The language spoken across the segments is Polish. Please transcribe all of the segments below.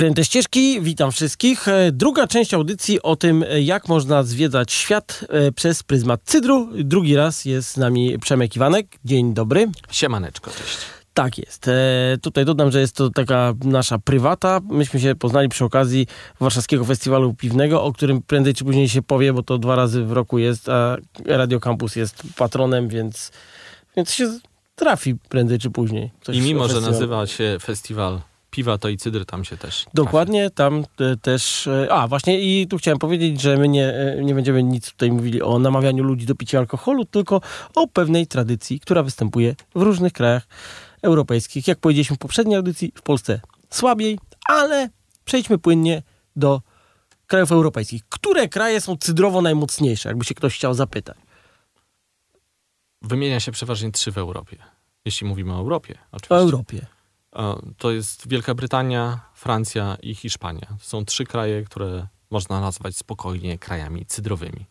Kręte ścieżki, witam wszystkich. E, druga część audycji o tym, e, jak można zwiedzać świat e, przez pryzmat cydru. Drugi raz jest z nami Przemek Iwanek. Dzień dobry. Siemaneczko, cześć. Tak jest. E, tutaj dodam, że jest to taka nasza prywata. Myśmy się poznali przy okazji Warszawskiego Festiwalu Piwnego, o którym prędzej czy później się powie, bo to dwa razy w roku jest, a Radio Campus jest patronem, więc, więc się trafi prędzej czy później. I mimo, że nazywa się festiwal piwa to i cydry tam się też. Dokładnie, tam e, też. E, a, właśnie i tu chciałem powiedzieć, że my nie, e, nie będziemy nic tutaj mówili o namawianiu ludzi do picia alkoholu, tylko o pewnej tradycji, która występuje w różnych krajach europejskich. Jak powiedzieliśmy w poprzedniej audycji, w Polsce słabiej, ale przejdźmy płynnie do krajów europejskich. Które kraje są cydrowo najmocniejsze, jakby się ktoś chciał zapytać? Wymienia się przeważnie trzy w Europie. Jeśli mówimy o Europie, oczywiście. O Europie. To jest Wielka Brytania, Francja i Hiszpania. To są trzy kraje, które można nazwać spokojnie krajami cydrowymi.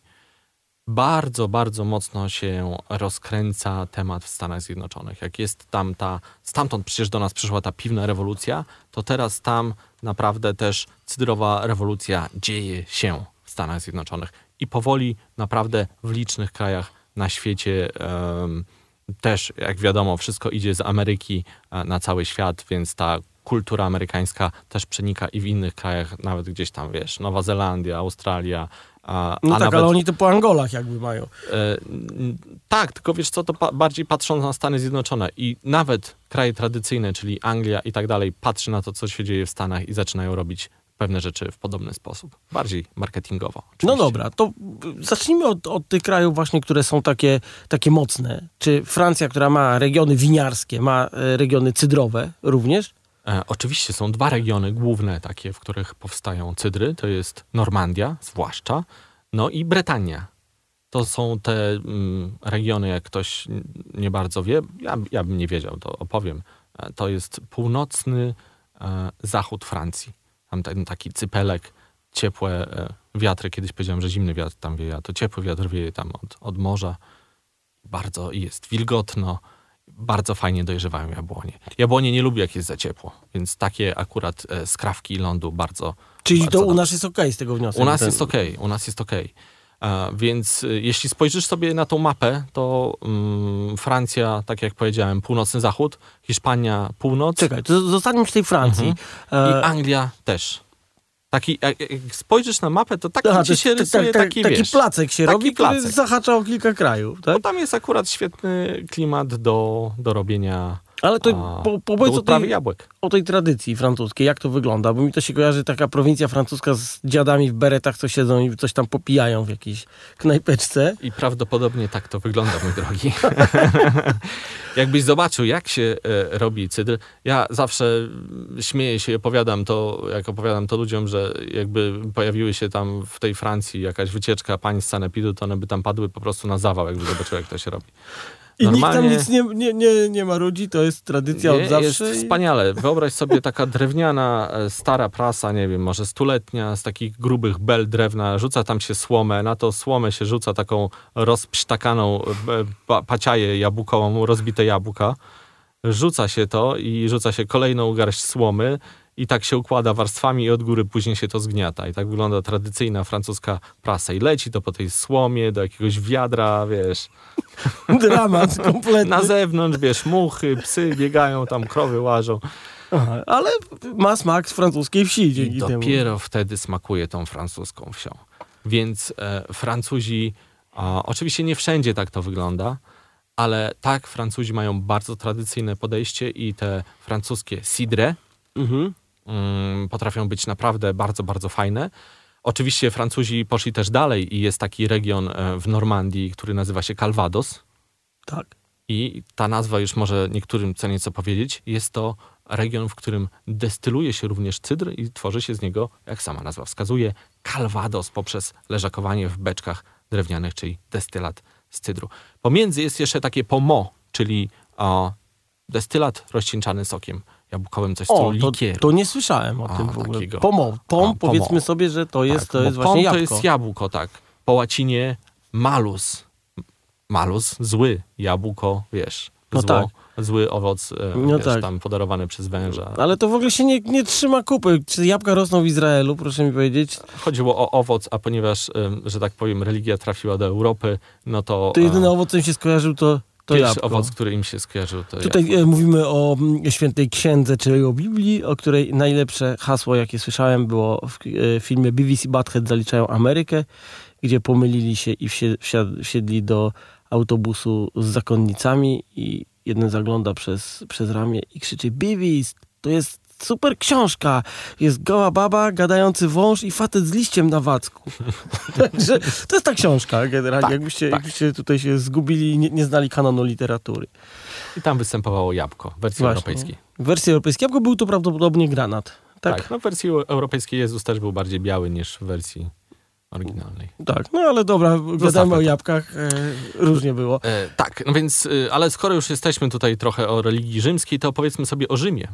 Bardzo, bardzo mocno się rozkręca temat w Stanach Zjednoczonych. Jak jest tam ta, stamtąd przecież do nas przyszła ta piwna rewolucja, to teraz tam naprawdę też cydrowa rewolucja dzieje się w Stanach Zjednoczonych. I powoli naprawdę w licznych krajach na świecie też, jak wiadomo, wszystko idzie z Ameryki e, na cały świat, więc ta kultura amerykańska też przenika i w innych krajach, nawet gdzieś tam, wiesz, Nowa Zelandia, Australia. A, no a tak, nawet, ale oni to po Angolach jakby mają. E, tak, tylko wiesz co, to pa, bardziej patrząc na Stany Zjednoczone i nawet kraje tradycyjne, czyli Anglia i tak dalej, patrzy na to, co się dzieje w Stanach i zaczynają robić pewne rzeczy w podobny sposób. Bardziej marketingowo. Oczywiście. No dobra, to zacznijmy od, od tych krajów właśnie, które są takie, takie mocne. Czy Francja, która ma regiony winiarskie, ma e, regiony cydrowe również? E, oczywiście są dwa regiony główne takie, w których powstają cydry. To jest Normandia zwłaszcza, no i Bretania. To są te mm, regiony, jak ktoś nie bardzo wie, ja, ja bym nie wiedział, to opowiem. E, to jest północny e, zachód Francji tam ten taki cypelek, ciepłe e, wiatry. Kiedyś powiedziałem, że zimny wiatr tam wieje, a to ciepły wiatr wieje tam od, od morza. Bardzo jest wilgotno, bardzo fajnie dojrzewają jabłonie. Jabłonie nie lubię, jak jest za ciepło, więc takie akurat e, skrawki lądu bardzo. Czyli bardzo to u nas jest ok z tego wniosku? U nas ten... jest ok, u nas jest Więc y, jeśli spojrzysz sobie na tą mapę, to um, Francja, tak jak powiedziałem, północny zachód, Hiszpania północ. Czekaj, to zostaniemy przy tej Francji. Mhm. I Anglia też. Taki, jak, jak spojrzysz na mapę, to taki Aha, ci się rysuje tak, taki, taki wiesz, placek się taki robi, placek. który zahacza o kilka krajów. Tak? Bo tam jest akurat świetny klimat do, do robienia ale to po, powiedz o tej, o tej tradycji francuskiej, jak to wygląda, bo mi to się kojarzy taka prowincja francuska z dziadami w beretach, co siedzą i coś tam popijają w jakiejś knajpeczce. I prawdopodobnie tak to wygląda, mój drogi. Jakbyś zobaczył, jak się e, robi cydr, ja zawsze śmieję się i opowiadam to, jak opowiadam to ludziom, że jakby pojawiły się tam w tej Francji jakaś wycieczka pań z sanepidu, to one by tam padły po prostu na zawał, jakby zobaczyły, jak to się robi. I Normalnie... nikt tam nic nie, nie, nie, nie ma ludzi, to jest tradycja nie, od zawsze. Jest i... wspaniale. Wyobraź sobie taka drewniana, e, stara prasa, nie wiem, może stuletnia, z takich grubych bel drewna, rzuca tam się słomę, na to słomę się rzuca taką rozpsztakaną e, paciaję jabłkową, rozbite jabłka. Rzuca się to i rzuca się kolejną garść słomy i tak się układa warstwami i od góry później się to zgniata. I tak wygląda tradycyjna francuska prasa. I leci to po tej słomie do jakiegoś wiadra, wiesz. Dramat kompletny. Na zewnątrz, wiesz, muchy, psy biegają, tam krowy łażą. Aha, ale ma smak z francuskiej wsi dzięki I temu. dopiero wtedy smakuje tą francuską wsią. Więc e, Francuzi, a, oczywiście nie wszędzie tak to wygląda, ale tak, Francuzi mają bardzo tradycyjne podejście i te francuskie cidre, mhm. Mm, potrafią być naprawdę bardzo, bardzo fajne. Oczywiście Francuzi poszli też dalej i jest taki region e, w Normandii, który nazywa się Calvados. Tak. I ta nazwa już może niektórym co nieco powiedzieć. Jest to region, w którym destyluje się również cydr i tworzy się z niego, jak sama nazwa wskazuje, Calvados poprzez leżakowanie w beczkach drewnianych, czyli destylat z cydru. Pomiędzy jest jeszcze takie pomo, czyli o, destylat rozcieńczany sokiem jabłkowym, coś likieru. To, to nie słyszałem o A, tym w ogóle. Takiego. Pom, pom, powiedzmy sobie, że to jest, tak, to jest właśnie jabłko. to jest jabłko, tak. Po łacinie malus. Malus, zły. Jabłko, wiesz, no zło. Tak. zły owoc, e, No wiesz, tak. tam podarowany przez węża. Ale to w ogóle się nie, nie trzyma kupy. Czy jabłka rosną w Izraelu, proszę mi powiedzieć? Chodziło o owoc, a ponieważ, że tak powiem, religia trafiła do Europy, no to, To jedyny owoc, co mi się skojarzył, to, to pierwszy jabłko. owoc, który im się skojarzył, to Tutaj jabłko. e, mówimy o mm, świętej księdze, czyli o Biblii, o której najlepsze hasło, jakie słyszałem, było w e, filmie BBC Butthead zaliczają Amerykę, gdzie pomylili się i wsiedli do autobusu z zakonnicami i jeden zagląda przez, przez ramię i krzyczy BBC, to jest super książka. Jest goła baba, gadający wąż i facet z liściem na wacku. Także to jest ta książka generalnie, Tak, jakbyście, tak. jakbyście tutaj się zgubili i nie, nie znali kanonu literatury. I tam występowało jabłko w wersji Właśnie. europejskiej. W wersji europejskiej jabłko był to prawdopodobnie granat. Tak, Tak. no w wersji europejskiej Jezus też był bardziej biały niż w wersji oryginalnej. tak. No ale dobra, gadamy o jabłkach. E, różnie było. E, tak, no więc, e, ale skoro już jesteśmy tutaj trochę o religii rzymskiej, to opowiedzmy sobie o Rzymie.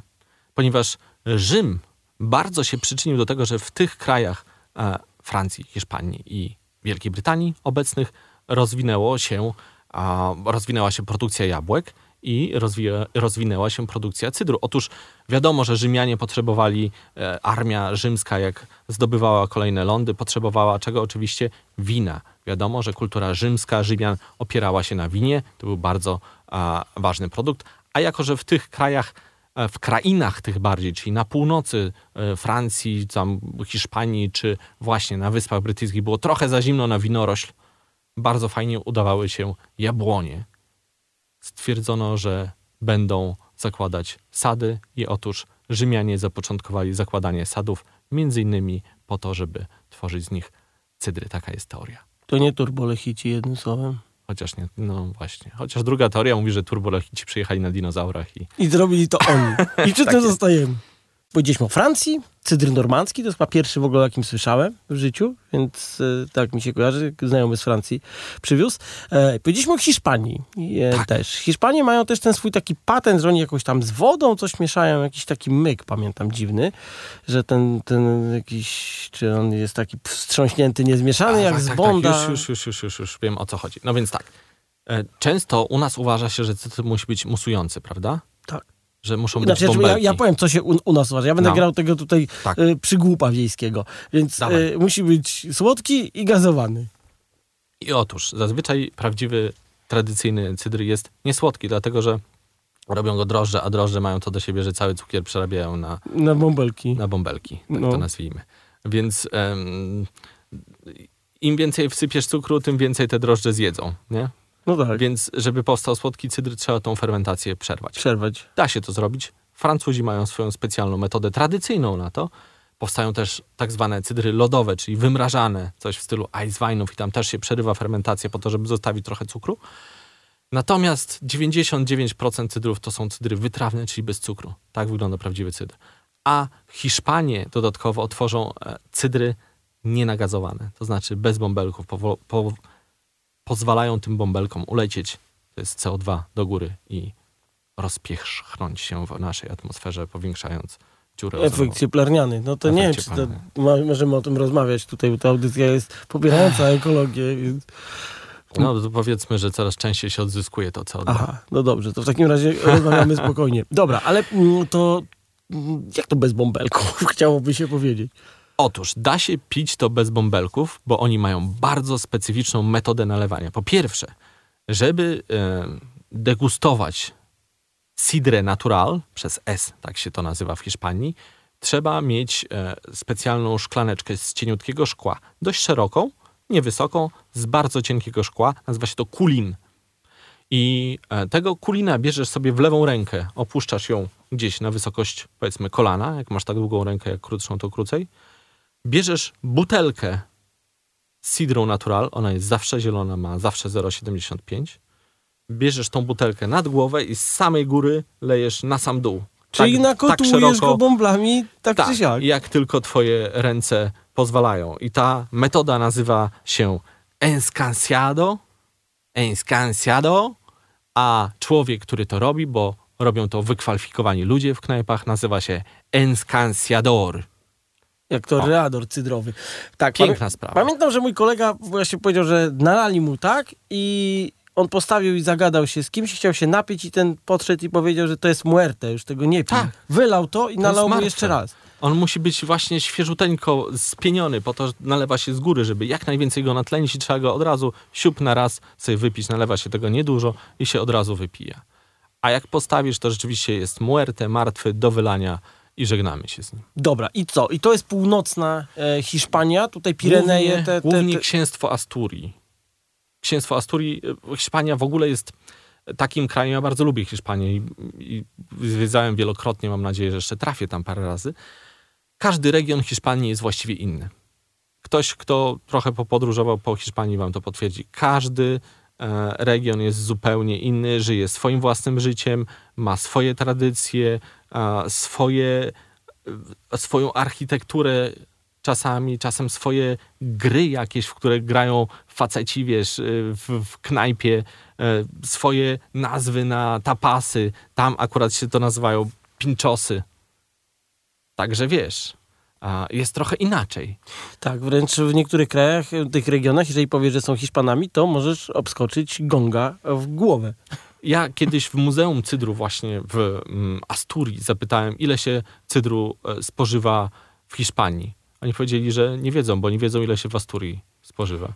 Ponieważ Rzym bardzo się przyczynił do tego, że w tych krajach e, Francji, Hiszpanii i Wielkiej Brytanii obecnych rozwinęło się, rozwinęła się produkcja jabłek i rozwija, rozwinęła się produkcja cydru. Otóż wiadomo, że Rzymianie potrzebowali, e, armia rzymska jak zdobywała kolejne lądy, potrzebowała czego oczywiście? Wina. Wiadomo, że kultura rzymska Rzymian opierała się na winie, to był bardzo ważny produkt, a jako, że w tych krajach w krainach tych bardziej, czyli na północy e, Francji, tam Hiszpanii, czy właśnie na Wyspach Brytyjskich było trochę za zimno na winorośl, bardzo fajnie udawały się jabłonie. Stwierdzono, że będą zakładać sady i otóż Rzymianie zapoczątkowali zakładanie sadów między innymi po to, żeby tworzyć z nich cydry. Taka jest teoria. To nie turbolechici jednym słowem. Chociaż nie, no właśnie. Chociaż druga teoria mówi, że turbolechici przyjechali na dinozaurach i I zrobili to oni. I przy Tak tym jest. zostajemy. Powiedzieliśmy o Francji, cydr normandzki, to jest chyba pierwszy w ogóle, o jakim słyszałem w życiu, więc e, tak mi się kojarzy, znajomy z Francji przywiózł. E, powiedzieliśmy o Hiszpanii e, Tak. też. Hiszpanie mają też ten swój taki patent, że oni jakoś tam z wodą coś mieszają, jakiś taki myk, pamiętam, dziwny, że ten, ten jakiś, czy on jest taki wstrząśnięty, niezmieszany, A, jak tak, z tak, Bonda. Tak, już, już, już, już, już wiem o co chodzi. No więc tak. E, Często u nas uważa się, że cytryn musi być musujący, prawda? Że muszą być Znaczy, ja, bąbelki. ja powiem, co się u, u nas uważa. Ja będę No. grał tego tutaj Tak. y, przygłupa wiejskiego. Więc y, musi być słodki i gazowany. I otóż, zazwyczaj prawdziwy, tradycyjny cydr jest niesłodki, dlatego że robią go drożdże, a drożdże mają to do siebie, że cały cukier przerabiają na, Na bąbelki. na bąbelki, tak No. to nazwijmy. Więc em, im więcej wsypiesz cukru, tym więcej te drożdże zjedzą, nie? No tak, Więc żeby powstał słodki cydr, trzeba tą fermentację przerwać. przerwać. Da się to zrobić. Francuzi mają swoją specjalną metodę tradycyjną na to. Powstają też tak zwane cydry lodowe, czyli wymrażane, coś w stylu ice wine'ów i tam też się przerywa fermentację po to, żeby zostawić trochę cukru. Natomiast 99% cydrów to są cydry wytrawne, czyli bez cukru. Tak wygląda prawdziwy cydr. A Hiszpanie dodatkowo otworzą e, cydry nienagazowane, to znaczy bez bąbelków. Po, pozwalają tym bąbelkom ulecieć, to jest CO2 do góry i rozpierzchnąć się w naszej atmosferze, powiększając dziurę. Efekt cieplarniany. No to nie wiem, Efekt czy to, możemy o tym rozmawiać tutaj, ta audycja jest popierająca ekologię. Więc... No to powiedzmy, że coraz częściej się odzyskuje to CO2. Aha, no dobrze, to w takim razie rozmawiamy spokojnie. Dobra, ale mm, to mm, jak to bez bąbelków, chciałoby się powiedzieć. Otóż da się pić to bez bąbelków, bo oni mają bardzo specyficzną metodę nalewania. Po pierwsze, żeby e, degustować sidre natural, przez S, tak się to nazywa w Hiszpanii, trzeba mieć e, specjalną szklaneczkę z cieniutkiego szkła, dość szeroką, niewysoką, z bardzo cienkiego szkła, nazywa się to kulin. I e, tego kulina bierzesz sobie w lewą rękę, opuszczasz ją gdzieś na wysokość, powiedzmy, kolana, jak masz tak długą rękę, jak krótszą, to krócej. Bierzesz butelkę z Sidrą Natural, ona jest zawsze zielona, ma zawsze 0,75. Bierzesz tą butelkę nad głowę i z samej góry lejesz na sam dół. Czyli tak, nakotujesz go bąblami tak, tak, czy siak. jak tylko twoje ręce pozwalają. I ta metoda nazywa się enscanciado, enscanciado, a człowiek, który to robi, bo robią to wykwalifikowani ludzie w knajpach, nazywa się enscanciador. Jak to reador cydrowy. Tak, Piękna sprawa. Pamiętam, że mój kolega właśnie powiedział, że nalali mu tak i on postawił i zagadał się z kimś, chciał się napić i ten podszedł i powiedział, że to jest muerte, już tego nie pił. Tak. Wylał to i To nalał mu jeszcze raz. On musi być właśnie świeżuteńko spieniony, po to że nalewa się z góry, żeby jak najwięcej go natlenić i trzeba go od razu siup na raz sobie wypić. Nalewa się tego niedużo i się od razu wypija. A jak postawisz, to rzeczywiście jest muerte, martwy, do wylania i żegnamy się z nim. Dobra, i co? I to jest północna e, Hiszpania, tutaj Pireneje, Głównie, te, te, głównie te... księstwo Asturii. Księstwo Asturii, e, Hiszpania w ogóle jest takim krajem, ja bardzo lubię Hiszpanię i, i zwiedzałem wielokrotnie, mam nadzieję, że jeszcze trafię tam parę razy. Każdy region Hiszpanii jest właściwie inny. Ktoś, kto trochę popodróżował po Hiszpanii, wam to potwierdzi. Każdy e, region jest zupełnie inny, żyje swoim własnym życiem, ma swoje tradycje, e, swoje, e, swoją architekturę czasami, czasem swoje gry jakieś, w które grają faceci, wiesz, y, w, w knajpie, e, swoje nazwy na tapasy. Tam akurat się to nazywają pinczosy. Także wiesz, jest trochę inaczej. Tak, wręcz w niektórych krajach, w tych regionach, jeżeli powiesz, że są Hiszpanami, to możesz obskoczyć gonga w głowę. Ja kiedyś w Muzeum Cydru właśnie w mm, Asturii zapytałem, ile się cydru e, spożywa w Hiszpanii. Oni powiedzieli, że nie wiedzą, bo nie wiedzą, ile się w Asturii spożywa.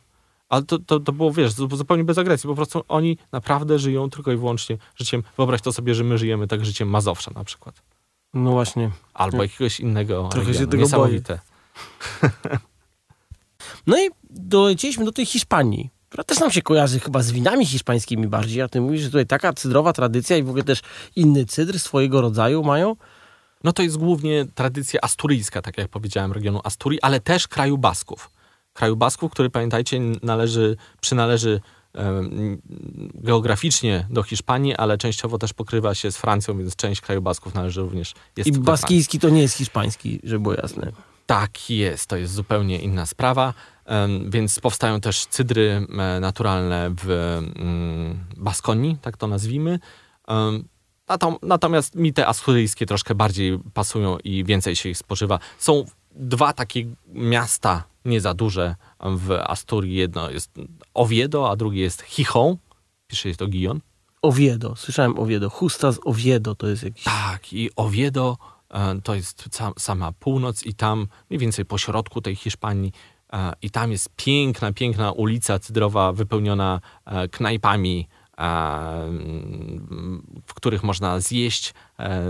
Ale to, to, to było, wiesz, zu- zupełnie bez agresji. Po prostu oni naprawdę żyją tylko i wyłącznie życiem. Wyobraź to sobie, że my żyjemy tak życiem Mazowsza na przykład. No właśnie. Albo jakiegoś innego Trochę się regionu. tego Niesamowite. No i dolecieliśmy do tej Hiszpanii, która też nam się kojarzy chyba z winami hiszpańskimi bardziej, a ty mówisz, że tutaj taka cydrowa tradycja i w ogóle też inny cydr swojego rodzaju mają. No to jest głównie tradycja asturyjska, tak jak powiedziałem, regionu Asturii, ale też kraju Basków. Kraju Basków, który pamiętajcie, należy, przynależy geograficznie do Hiszpanii, ale częściowo też pokrywa się z Francją, więc część kraju Basków należy również. Jest I baskijski to nie jest hiszpański, żeby było jasne. Tak jest, to jest zupełnie inna sprawa. Więc powstają też cydry naturalne w mm, Baskonii, tak to nazwijmy. Natomiast mi te asturyjskie troszkę bardziej pasują i więcej się ich spożywa. Są dwa takie miasta, nie za duże, w Asturii. Jedno jest Oviedo, a drugie jest Chichon. Pisze się to Gion. Oviedo, słyszałem Oviedo. Chusta z Oviedo to jest jakiś... Tak, i Oviedo e, to jest sama północ i tam mniej więcej po środku tej Hiszpanii e, i tam jest piękna, piękna ulica cydrowa wypełniona e, knajpami, w których można zjeść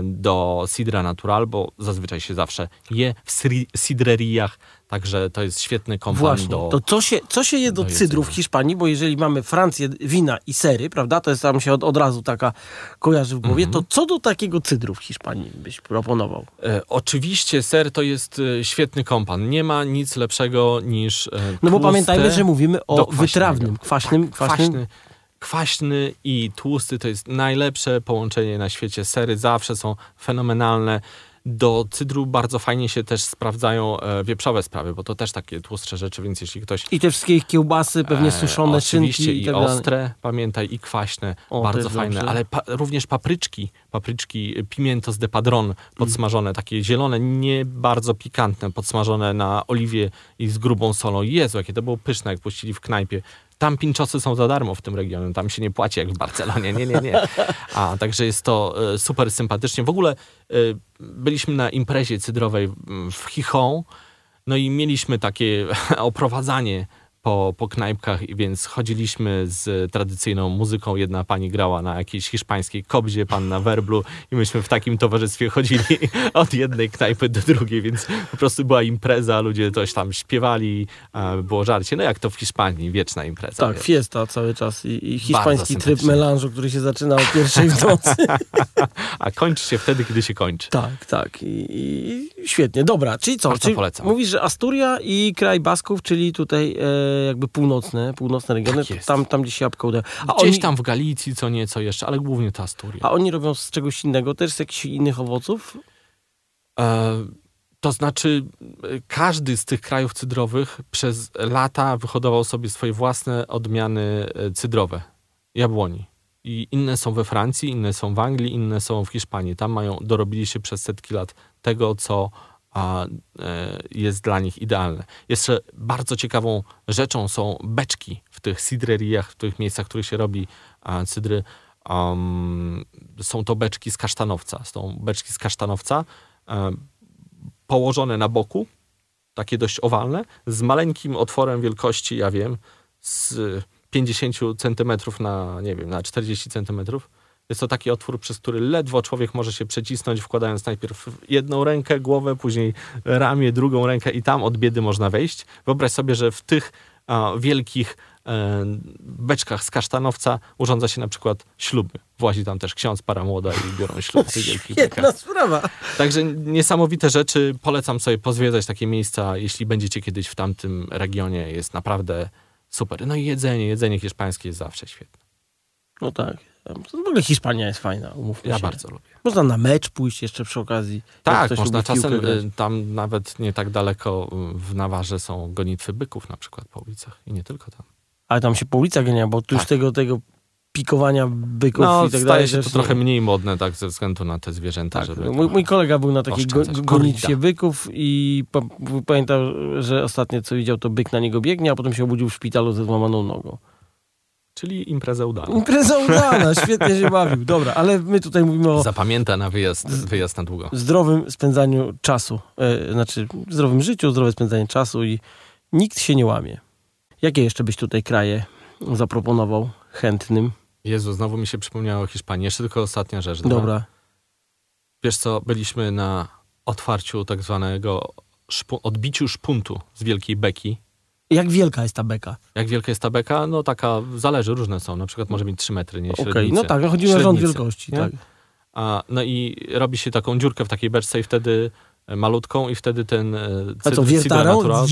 do sidra natural, bo zazwyczaj się zawsze je w sidreriach, także to jest świetny kompan Właśnie, do... to co się, co się je do, do cydru w. Hiszpanii? Bo jeżeli mamy Francję, wina i sery, prawda, to jest tam się od, od razu taka kojarzy w głowie, Mhm. to co do takiego cydru w Hiszpanii byś proponował? E, oczywiście ser to jest e, świetny kompan. Nie ma nic lepszego niż e, No bo pamiętajmy, że mówimy o kwaśnego. wytrawnym, kwaśnym, Tak, kwaśnym. kwaśny, kwaśny i tłusty to jest najlepsze połączenie na świecie. Sery zawsze są fenomenalne. Do cydru bardzo fajnie się też sprawdzają e, wieprzowe sprawy, bo to też takie tłustsze rzeczy, więc jeśli ktoś I te wszystkie kiełbasy, pewnie E, suszone Oczywiście szynki i i tak dalej. ostre, pamiętaj, i kwaśne, O, bardzo fajne, dobrze. ale pa, również papryczki, papryczki y, pimientos de padron podsmażone, takie zielone, nie bardzo pikantne, podsmażone na oliwie i z grubą solą. Jezu, jakie to było pyszne, jak puścili w knajpie. Tam pinczosy są za darmo w tym regionie, tam się nie płaci jak w Barcelonie, nie, nie, nie. A, także jest to e, super sympatycznie. W ogóle e, byliśmy na imprezie cydrowej w Chichon, no i mieliśmy takie oprowadzanie po, po knajpkach, i więc chodziliśmy z tradycyjną muzyką. Jedna pani grała na jakiejś hiszpańskiej kobzie, pan na werblu i myśmy w takim towarzystwie chodzili od jednej knajpy do drugiej, więc po prostu była impreza, ludzie coś tam śpiewali, a było żarcie. No jak to w Hiszpanii, wieczna impreza. Tak, wiesz. fiesta cały czas i, i hiszpański tryb melanżu, który się zaczyna o pierwszej w nocy. A kończy się wtedy, kiedy się kończy. tak, tak. I, i świetnie. Dobra, czyli co? Bardzo Czyli polecam. Mówisz, że Asturia i kraj Basków, czyli tutaj e, jakby północne, północne regiony, Tak tam, tam gdzieś się jabłko uda. A Gdzieś oni, tam w Galicji co nieco jeszcze, ale głównie to Asturia. a oni robią z czegoś innego, też z jakichś innych owoców? E, to znaczy, każdy z tych krajów cydrowych przez lata wyhodował sobie swoje własne odmiany e, cydrowe jabłoni. I inne są we Francji, inne są w Anglii, inne są w Hiszpanii. Tam mają, dorobili się przez setki lat tego, co a, e, jest dla nich idealne. Jeszcze bardzo ciekawą rzeczą są beczki w tych sidreriach, w tych miejscach, w których się robi a, cydry, um, są to beczki z kasztanowca. Są beczki z kasztanowca um, położone na boku, takie dość owalne, z maleńkim otworem wielkości, ja wiem, z 50 centymetrów na, nie wiem, na 40 centymetrów. Jest to taki otwór, przez który ledwo człowiek może się przecisnąć, wkładając najpierw jedną rękę, głowę, później ramię, drugą rękę i tam od biedy można wejść. Wyobraź sobie, że w tych a, wielkich e, beczkach z kasztanowca urządza się na przykład śluby. Włazi tam też ksiądz, para młoda i biorą ślub w tych wielkich Jedna beczkach. sprawa. Także niesamowite rzeczy. Polecam sobie pozwiedzać takie miejsca, jeśli będziecie kiedyś w tamtym regionie. Jest naprawdę super. No i jedzenie, jedzenie hiszpańskie jest zawsze świetne. No tak. W ogóle Hiszpania jest fajna, umówmy Ja się. bardzo lubię. Można na mecz pójść jeszcze przy okazji. Tak, można czasem, y, tam nawet nie tak daleko y, w Nawarze są gonitwy byków na przykład po ulicach i nie tylko tam. Ale tam się po ulicach gania, bo tu już Tak. tego, tego pikowania byków No, i tak staje dalej. się to też trochę nie- mniej modne tak ze względu na te zwierzęta, Tak, żeby mój, mój kolega był na takiej go, gonitwie byków i pa, pamiętał, że ostatnie co widział to byk na niego biegnie, a potem się obudził w szpitalu ze złamaną nogą. Czyli impreza udana. Impreza udana, świetnie się bawił. Dobra, ale my tutaj mówimy o Zapamięta na wyjazd, wyjazd na długo. zdrowym spędzaniu czasu. E, znaczy, zdrowym życiu, zdrowe spędzanie czasu i nikt się nie łamie. Jakie jeszcze byś tutaj kraje zaproponował chętnym? Jezu, znowu mi się przypomniało o Hiszpanii. Jeszcze tylko ostatnia rzecz. dobra? Dobra. Wiesz co, byliśmy na otwarciu tak zwanego szpu- odbiciu szpuntu z Wielkiej Beki. Jak wielka jest ta beka? Jak wielka jest ta beka? No taka, zależy, różne są. Na przykład może mieć 3 metry, nie? Średnicy. no tak, no chodzi o rząd wielkości, nie? tak. A, no i robi się taką dziurkę w takiej beczce i wtedy e, malutką i wtedy ten e, cyd- co? Natural-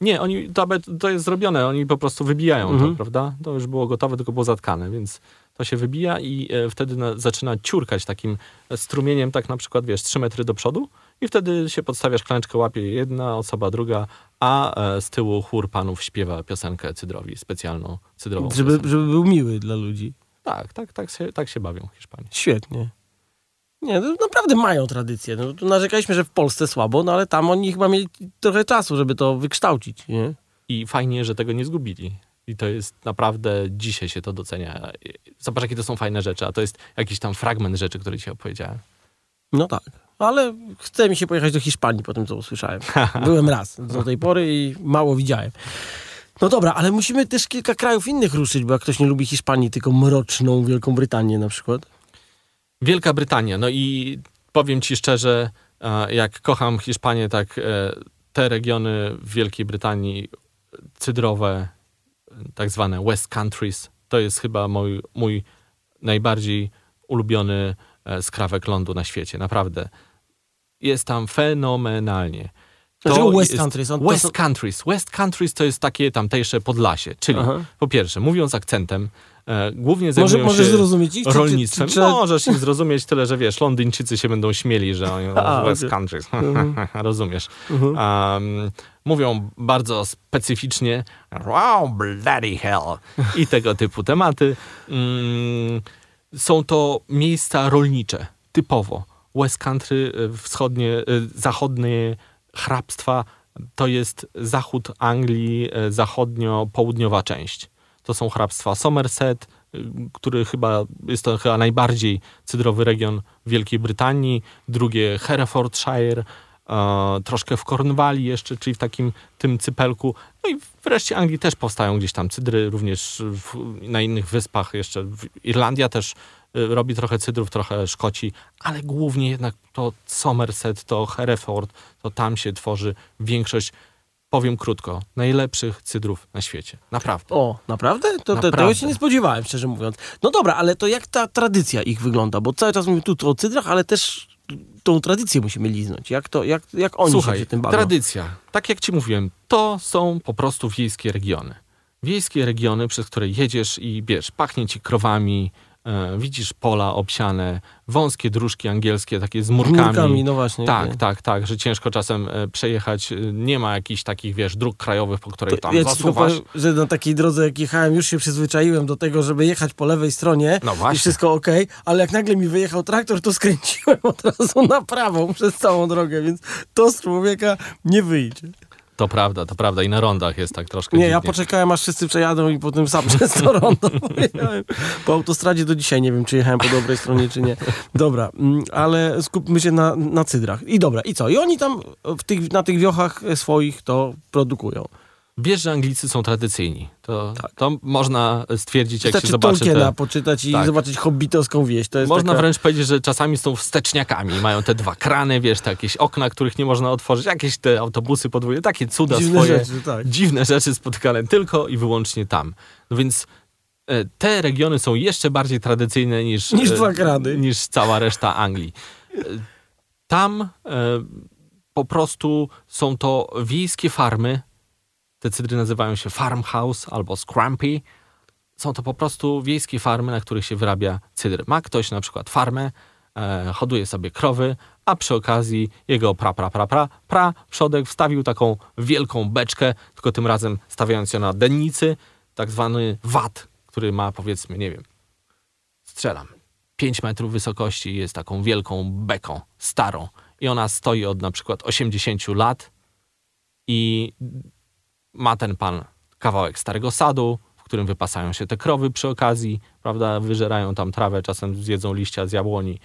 Nie, oni, to, to jest zrobione, oni po prostu wybijają Mhm. to, prawda? To już było gotowe, tylko było zatkane, więc to się wybija i e, wtedy na, zaczyna ciurkać takim strumieniem, tak na przykład, wiesz, 3 metry do przodu i wtedy się podstawia szklaneczkę, łapie jedna osoba, druga, a e, z tyłu chór panów śpiewa piosenkę Cydrowi, specjalną cydrową Żeby, piosenkę. żeby był miły dla ludzi. Tak, tak, tak się, tak się bawią Hiszpanie. Świetnie. Nie, no, naprawdę mają tradycję. No, tu narzekaliśmy, że w Polsce słabo, no ale tam oni chyba mieli trochę czasu, żeby to wykształcić, nie? I fajnie, że tego nie zgubili. I to jest naprawdę, dzisiaj się to docenia. Zobacz, jakie to są fajne rzeczy, a to jest jakiś tam fragment rzeczy, który ci opowiedziałem. No tak. Ale chce mi się pojechać do Hiszpanii po tym, co usłyszałem. Byłem raz do tej pory i mało widziałem. No dobra, ale musimy też kilka krajów innych ruszyć, bo jak ktoś nie lubi Hiszpanii, tylko mroczną Wielką Brytanię na przykład. Wielka Brytania. No i powiem ci szczerze, e, jak kocham Hiszpanię, tak e, te regiony w Wielkiej Brytanii cydrowe, tak zwane West Countries, to jest chyba mój, mój najbardziej ulubiony e, skrawek lądu na świecie. Naprawdę. Jest tam fenomenalnie. Dlaczego West jest- Countries? On- to West są- Countries. West Countries to jest takie tamtejsze Podlasie. Czyli Aha. po pierwsze, mówiąc akcentem, e, głównie Może, zajmują możesz się zrozumieć ich? Czy- czy- rolnictwem. czy- czy- Możesz ich zrozumieć tyle, że wiesz, Londyńczycy się będą śmieli, że oni A, West okej. Countries. Mhm. Rozumiesz. Um, mówią bardzo specyficznie wow, bloody hell i tego typu tematy. Mm, są to miejsca rolnicze, typowo. West Country, y, wschodnie, y, zachodnie hrabstwa to jest zachód Anglii, y, zachodnio-południowa część. To są hrabstwa Somerset, który chyba jest to chyba najbardziej cydrowy region Wielkiej Brytanii, drugie Herefordshire, troszkę w Cornwalli jeszcze, czyli w takim tym cypelku. No i wreszcie Anglii też powstają gdzieś tam cydry, również w, na innych wyspach jeszcze. Irlandia też robi trochę cydrów, trochę Szkoci, ale głównie jednak to Somerset, to Hereford, to tam się tworzy większość, powiem krótko, najlepszych cydrów na świecie. Naprawdę. O, naprawdę? To, to, tego Naprawdę. się nie spodziewałem, szczerze mówiąc. No dobra, ale to jak ta tradycja ich wygląda? Bo cały czas mówimy tu o cydrach, ale też tą tradycję musimy liznąć. Jak, to, jak, jak oni Słuchaj, się tym bawią? tradycja. Tak jak ci mówiłem, to są po prostu wiejskie regiony. Wiejskie regiony, przez które jedziesz i wiesz, pachnie ci krowami, widzisz pola obsiane, wąskie dróżki angielskie, takie z murkami. Murkami, no właśnie. Tak, nie? tak, tak, że ciężko czasem e, przejechać. e, Nie ma jakichś takich, wiesz, dróg krajowych, po której tam ja zasuwasz. powiem, że na takiej drodze jak jechałem, już się przyzwyczaiłem do tego, żeby jechać po lewej stronie No i właśnie. wszystko ok, ale jak nagle mi wyjechał traktor, to skręciłem od razu na prawą przez całą drogę, więc to z człowieka nie wyjdzie. To prawda, to prawda. I na rondach jest tak troszkę Nie, dziwnie. ja poczekałem, aż wszyscy przejadą i potem sam przez to rondo pojechałem. Po autostradzie do dzisiaj nie wiem, czy jechałem po dobrej stronie, czy nie. Dobra, mm, ale skupmy się na, na cydrach. I dobra, i co? I oni tam w tych, na tych wiochach swoich to produkują. Wiesz, że Anglicy są tradycyjni. To, Tak. to można stwierdzić, jak się Wystarczy zobaczy Tolkiena te... poczytać i Tak. zobaczyć hobbitowską wieś. Można taka... wręcz powiedzieć, że czasami są wsteczniakami. Mają te dwa krany, wiesz, te jakieś okna, których nie można otworzyć, jakieś te autobusy podwójne, takie cuda Dziwne swoje. rzeczy, tak. Dziwne rzeczy spotykane tylko i wyłącznie tam. No więc e, te regiony są jeszcze bardziej tradycyjne niż, Niż e, dwa krany. niż cała reszta Anglii. E, Tam e, po prostu są to wiejskie farmy. Te cydry nazywają się farmhouse albo scrumpy. Są to po prostu wiejskie farmy, na których się wyrabia cydr. Ma ktoś na przykład farmę, e, hoduje sobie krowy, a przy okazji jego pra, pra, pra, pra, pra przodek wstawił taką wielką beczkę, tylko tym razem stawiając ją na dennicy, tak zwany wat, który ma powiedzmy, nie wiem, strzelam, 5 metrów wysokości jest taką wielką beką, starą. I ona stoi od na przykład 80 lat i ma ten pan kawałek starego sadu, w którym wypasają się te krowy przy okazji, prawda, wyżerają tam trawę, czasem zjedzą liścia z jabłoni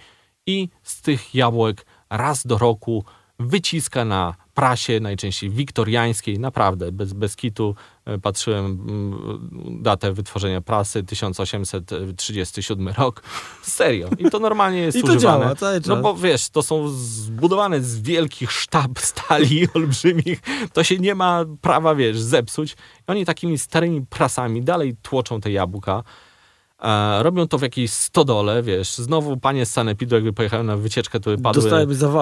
i z tych jabłek raz do roku wyciska na prasie, najczęściej wiktoriańskiej, naprawdę, bez, bez kitu. E, Patrzyłem mm, datę wytworzenia prasy, 1837 rok. Serio. I to normalnie jest I to używane. działa cały czas. No bo wiesz, to są zbudowane z wielkich sztab stali olbrzymich. To się nie ma prawa, wiesz, zepsuć. I oni takimi starymi prasami dalej tłoczą te jabłka. E, robią to w jakiejś stodole, wiesz. Znowu panie z Sanepidu, jakby pojechały na wycieczkę, to padły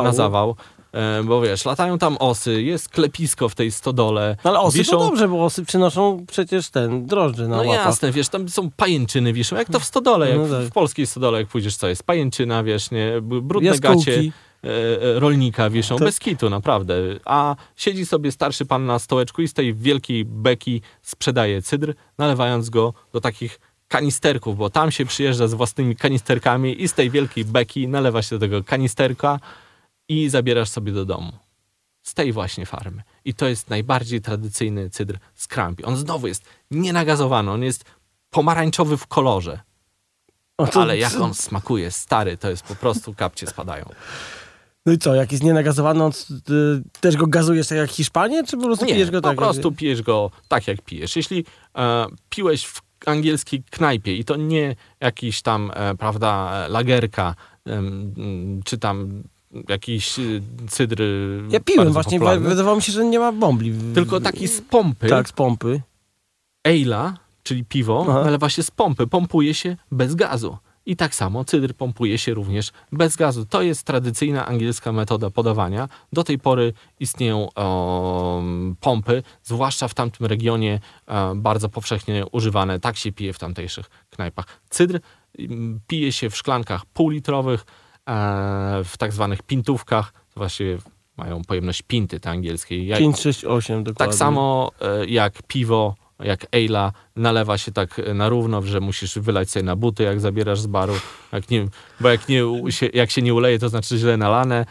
na zawał. E, bo wiesz, latają tam osy, jest klepisko w tej stodole. No ale osy wiszą... to dobrze, bo osy przynoszą przecież ten drożdże na No łapach. jasne, wiesz, tam są pajęczyny wiszą, jak to w stodole, jak No w- tak. w polskiej stodole, jak pójdziesz, co jest pajęczyna, wiesz, nie, brudne Jaskółki. gacie e, e, rolnika wiszą, To- bez kitu, naprawdę. A siedzi sobie starszy pan na stołeczku i z tej wielkiej beki sprzedaje cydr, nalewając go do takich kanisterków, bo tam się przyjeżdża z własnymi kanisterkami i z tej wielkiej beki nalewa się do tego kanisterka i zabierasz sobie do domu. Z tej właśnie farmy. I to jest najbardziej tradycyjny cydr z Krampi. On znowu jest nienagazowany, on jest pomarańczowy w kolorze. To- Ale jak on smakuje, stary, to jest po prostu kapcie spadają. No i co, jak jest nienagazowany, on, y, też go gazujesz tak jak Hiszpanię, czy po prostu Nie, pijesz go po tak? prostu pijesz go tak, jak pijesz. Jeśli e, piłeś w angielskiej knajpie i to nie jakiś tam, e, prawda, e, lagerka, czy tam jakiś y, cydr Ja piłem właśnie, popularny, wydawało mi się, że nie ma bombli. w- tylko taki z pompy, Tak, z pompy. Ale'a, czyli piwo, Aha. nalewa się z pompy, pompuje się bez gazu. I tak samo cydr pompuje się również bez gazu. To jest tradycyjna angielska metoda podawania. Do tej pory istnieją em, pompy, zwłaszcza w tamtym regionie e, bardzo powszechnie używane. Tak się pije w tamtejszych knajpach. Cydr pije się w szklankach półlitrowych, e, w tak zwanych pintówkach. To właściwie mają pojemność pinty te angielskiej. Ja- 5, 6, 8 dokładnie. tak samo e, jak piwo, jak Ejla, nalewa się tak na równo, że musisz wylać sobie na buty, jak zabierasz z baru. Jak nie, bo jak, nie, się, jak się nie uleje, to znaczy źle nalane.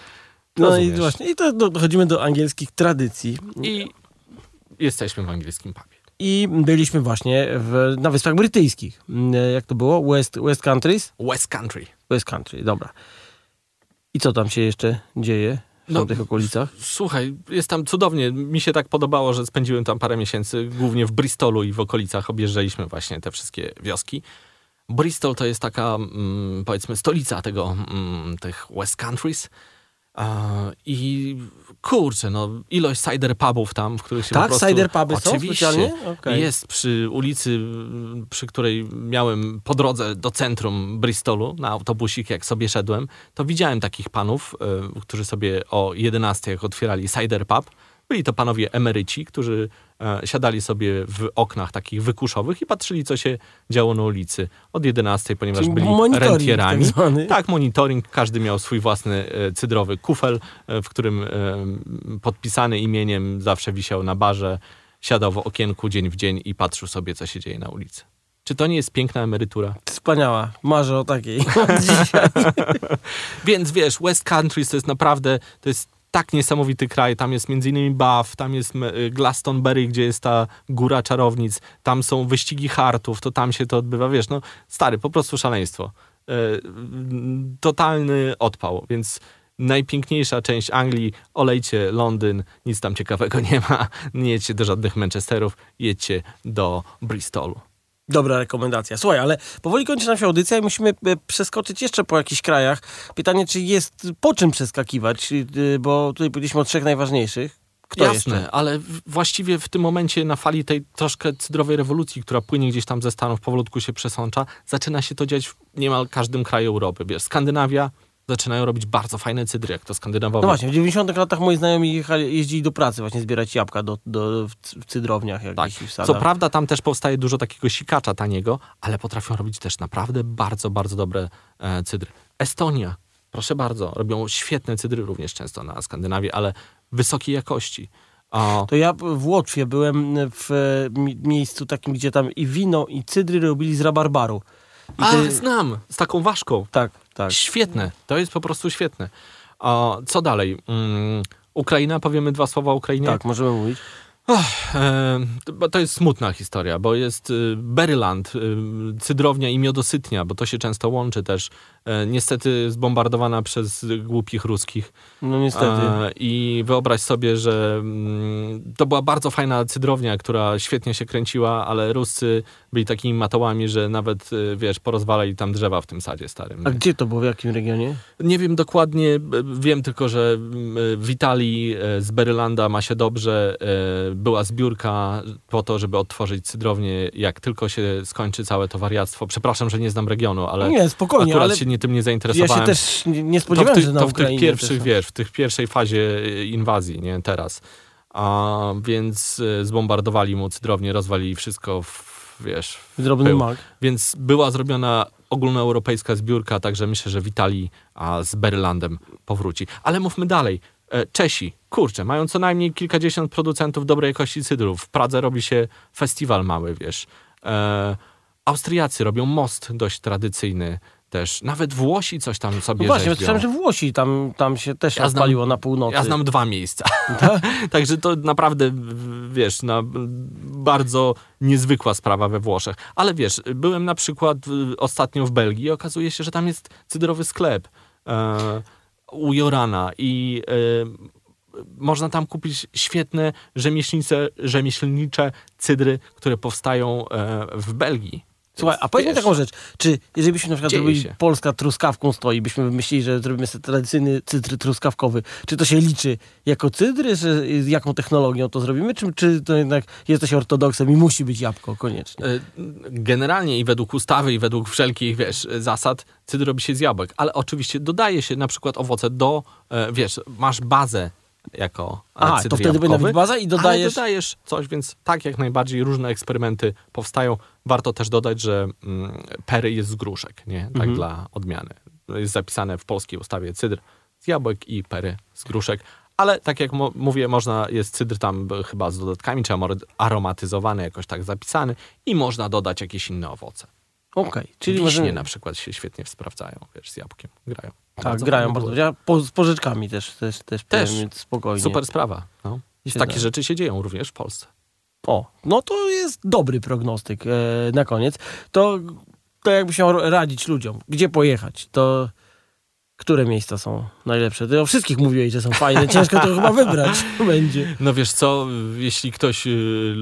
No i właśnie, i to do, dochodzimy do angielskich tradycji. I jesteśmy w angielskim pubie. I byliśmy właśnie w, na Wyspach Brytyjskich. Jak to było? West, West Countries? West Country. West Country, dobra. I co tam się jeszcze dzieje w No, tamtych okolicach? Słuchaj, jest tam cudownie. Mi się tak podobało, że spędziłem tam parę miesięcy, głównie w Bristolu i w okolicach. Objeżdżaliśmy właśnie te wszystkie wioski. Bristol to jest taka, mm, powiedzmy, stolica tego, mm, tych West Countries. I kurczę, no, ilość cider pubów tam, w których się po Tak, prostu... cider puby są Oczywiście. specjalnie? Okej. Jest przy ulicy, przy której miałem po drodze do centrum Bristolu na autobusik, jak sobie szedłem, to widziałem takich panów, e, którzy sobie o 11 jak otwierali cider pub. Byli to panowie emeryci, którzy e, siadali sobie w oknach takich wykuszowych i patrzyli, co się działo na ulicy od 11, ponieważ Czyli byli monitoring rentierami. tak. Tak, monitoring. Każdy miał swój własny e, cydrowy kufel, e, w którym podpisany imieniem zawsze wisiał na barze, siadał w okienku dzień w dzień i patrzył sobie, co się dzieje na ulicy. Czy to nie jest piękna emerytura? Wspaniała. Marzę o takiej. Więc wiesz, West Country to jest naprawdę, to jest tak niesamowity kraj. Tam jest m.in. Bath, tam jest Glastonbury, gdzie jest ta góra czarownic, tam są wyścigi hartów, to tam się to odbywa, wiesz, no stary, po prostu szaleństwo. E, totalny odpał, więc najpiękniejsza część Anglii, olejcie Londyn, nic tam ciekawego nie ma, nie jedźcie do żadnych Manchesterów, jedźcie do Bristolu. Dobra rekomendacja. Słuchaj, ale powoli kończy nam się audycja i musimy e, przeskoczyć jeszcze po jakichś krajach. Pytanie, czy jest po czym przeskakiwać, e, bo tutaj powiedzieliśmy o trzech najważniejszych. Kto Jasne, jeszcze? ale właściwie w tym momencie na fali tej troszkę cydrowej rewolucji, która płynie gdzieś tam ze Stanów, powolutku się przesącza, zaczyna się to dziać w niemal każdym kraju Europy. Wiesz, Skandynawia, zaczynają robić bardzo fajne cydry, jak to skandynawowie. No właśnie, w 90 latach moi znajomi jechali, jeździli do pracy właśnie zbierać jabłka do, do, w cydrowniach jakichś tak. w sadach. Co prawda tam też powstaje dużo takiego sikacza taniego, ale potrafią robić też naprawdę bardzo, bardzo dobre e, cydry. Estonia, proszę bardzo, robią świetne cydry również często na Skandynawie, ale wysokiej jakości. O. To ja w Łotwie byłem w miejscu takim, gdzie tam i wino, i cydry robili z rabarbaru. I A, ty... znam, z taką ważką. Tak, tak. Świetne, to jest po prostu świetne. A co dalej? Um, Ukraina, powiemy dwa słowa o Ukrainie? Tak, możemy mówić. Oh, e, to jest smutna historia, bo jest y, Berryland, y, cydrownia i miodosytnia, bo to się często łączy też. E, niestety zbombardowana przez głupich ruskich. No niestety. E, I wyobraź sobie, że mm, to była bardzo fajna cydrownia, która świetnie się kręciła, ale Ruscy byli takimi matołami, że nawet, y, wiesz, porozwalali tam drzewa w tym sadzie starym. A gdzie to było, w jakim regionie? Nie wiem dokładnie, wiem tylko, że Witali z Berylanda ma się dobrze, była zbiórka po to, żeby otworzyć cydrownię, jak tylko się skończy całe to wariactwo. Przepraszam, że nie znam regionu, ale nie, spokojnie, akurat ale się nie tym nie zainteresowałem. Ja się też nie spodziewałem, to w, ty, że na to w tych pierwszych, wiesz, w tych pierwszej fazie inwazji, nie, teraz. A, więc e, zbombardowali mu cydrownię, rozwalili wszystko w, wiesz... Drobny mak. Więc była zrobiona ogólnoeuropejska zbiórka, także myślę, że Witali a z Berlandem powróci. Ale mówmy dalej. E, Czesi, kurczę, mają co najmniej kilkadziesiąt producentów dobrej jakości cydrów. W Pradze robi się festiwal mały, wiesz. E, Austriacy robią most dość tradycyjny też. Nawet Włosi coś tam sobie no Właśnie, słyszałem, że Włosi tam, tam się też ja znam, na północy. Ja znam dwa miejsca. Tak? Także to naprawdę, wiesz, na, bardzo niezwykła sprawa we Włoszech. Ale wiesz, byłem na przykład ostatnio w Belgii i okazuje się, że tam jest cydrowy sklep. E, u Jorana i y, można tam kupić świetne rzemieślnicze, rzemieślnicze cydry, które powstają e, w Belgii. Słuchaj, a powiedz mi taką rzecz, czy jeżeli byśmy na przykład zrobili się. Polska truskawką stoi, byśmy wymyślili, że zrobimy sobie tradycyjny cydr truskawkowy, czy to się liczy jako cydry, czy z jaką technologią to zrobimy, czy, czy to jednak jesteś ortodoksem i musi być jabłko koniecznie? E, generalnie i według ustawy i według wszelkich, wiesz, zasad cydr robi się z jabłek, ale oczywiście dodaje się na przykład owoce do, e, wiesz, masz bazę jako A, to wtedy powinna być baza i dodajesz... Dodajesz coś, więc tak jak najbardziej różne eksperymenty powstają. Warto też dodać, że mm, pery jest z gruszek, nie? Tak mhm. dla odmiany. Jest zapisane w polskiej ustawie cydr z jabłek i pery z gruszek. Ale tak jak mówię, można, jest cydr tam chyba z dodatkami, czy aromatyzowany, jakoś tak zapisany i można dodać jakieś inne owoce. Okej, okay, czyli Wiśnie możemy... na przykład się świetnie sprawdzają, wiesz, z jabłkiem, grają. Tak, grają bardzo. Ja po, z pożyczkami też, też, też, też spokojnie. Super sprawa. No. I takie da. rzeczy się dzieją również w Polsce. O, no to jest dobry prognostyk e, na koniec. To, to jakby się radzić ludziom, gdzie pojechać, to które miejsca są najlepsze? Ty o wszystkich mówiłeś, że są fajne. Ciężko to chyba wybrać będzie. No wiesz co, jeśli ktoś y,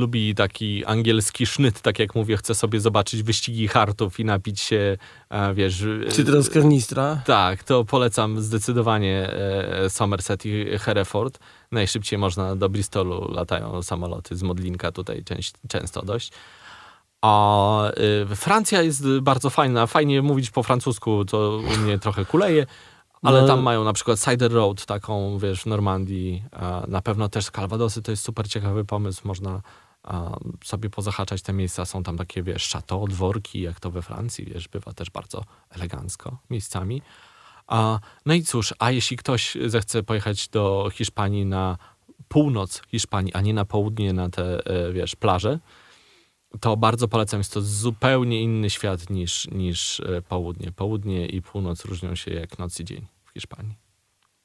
lubi taki angielski sznyt, tak jak mówię, chce sobie zobaczyć wyścigi hartów i napić się, wiesz... Y, Czy z karnistra? Tak, to polecam zdecydowanie e, Somerset i Hereford. Najszybciej można do Bristolu latają samoloty z Modlinka tutaj często dość. A y, Francja jest bardzo fajna. Fajnie mówić po francusku, to u mnie trochę kuleje. Ale no. tam mają na przykład Cider Road, taką, wiesz, w Normandii. Na pewno też Calvadosy to jest super ciekawy pomysł. Można sobie pozahaczać te miejsca. Są tam takie, wiesz, chateau, dworki, jak to we Francji, wiesz, bywa też bardzo elegancko miejscami. No i cóż, a jeśli ktoś zechce pojechać do Hiszpanii na północ Hiszpanii, a nie na południe, na te, e, wiesz, plaże, to bardzo polecam. Jest to zupełnie inny świat niż, niż e, południe. Południe i północ różnią się jak noc i dzień w Hiszpanii.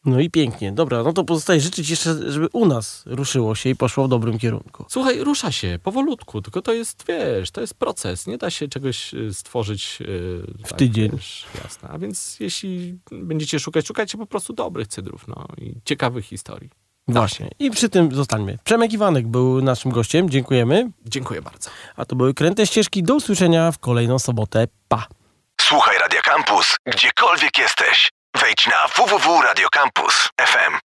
No i pięknie. Dobra, no to pozostaje życzyć jeszcze, żeby u nas ruszyło się i poszło w dobrym kierunku. Słuchaj, rusza się powolutku, tylko to jest, wiesz, to jest proces. Nie da się czegoś y, stworzyć y, W tydzień. Wiesz, jasne. A więc jeśli będziecie szukać, szukajcie po prostu dobrych cydrów no, i ciekawych historii. Właśnie. I przy tym zostańmy. Przemek Iwanek był naszym gościem. Dziękujemy. Dziękuję bardzo. A to były Kręte Ścieżki. Do usłyszenia w kolejną sobotę. Pa! Słuchaj Radio Campus, gdziekolwiek jesteś. Wejdź na www.radiocampus.fm.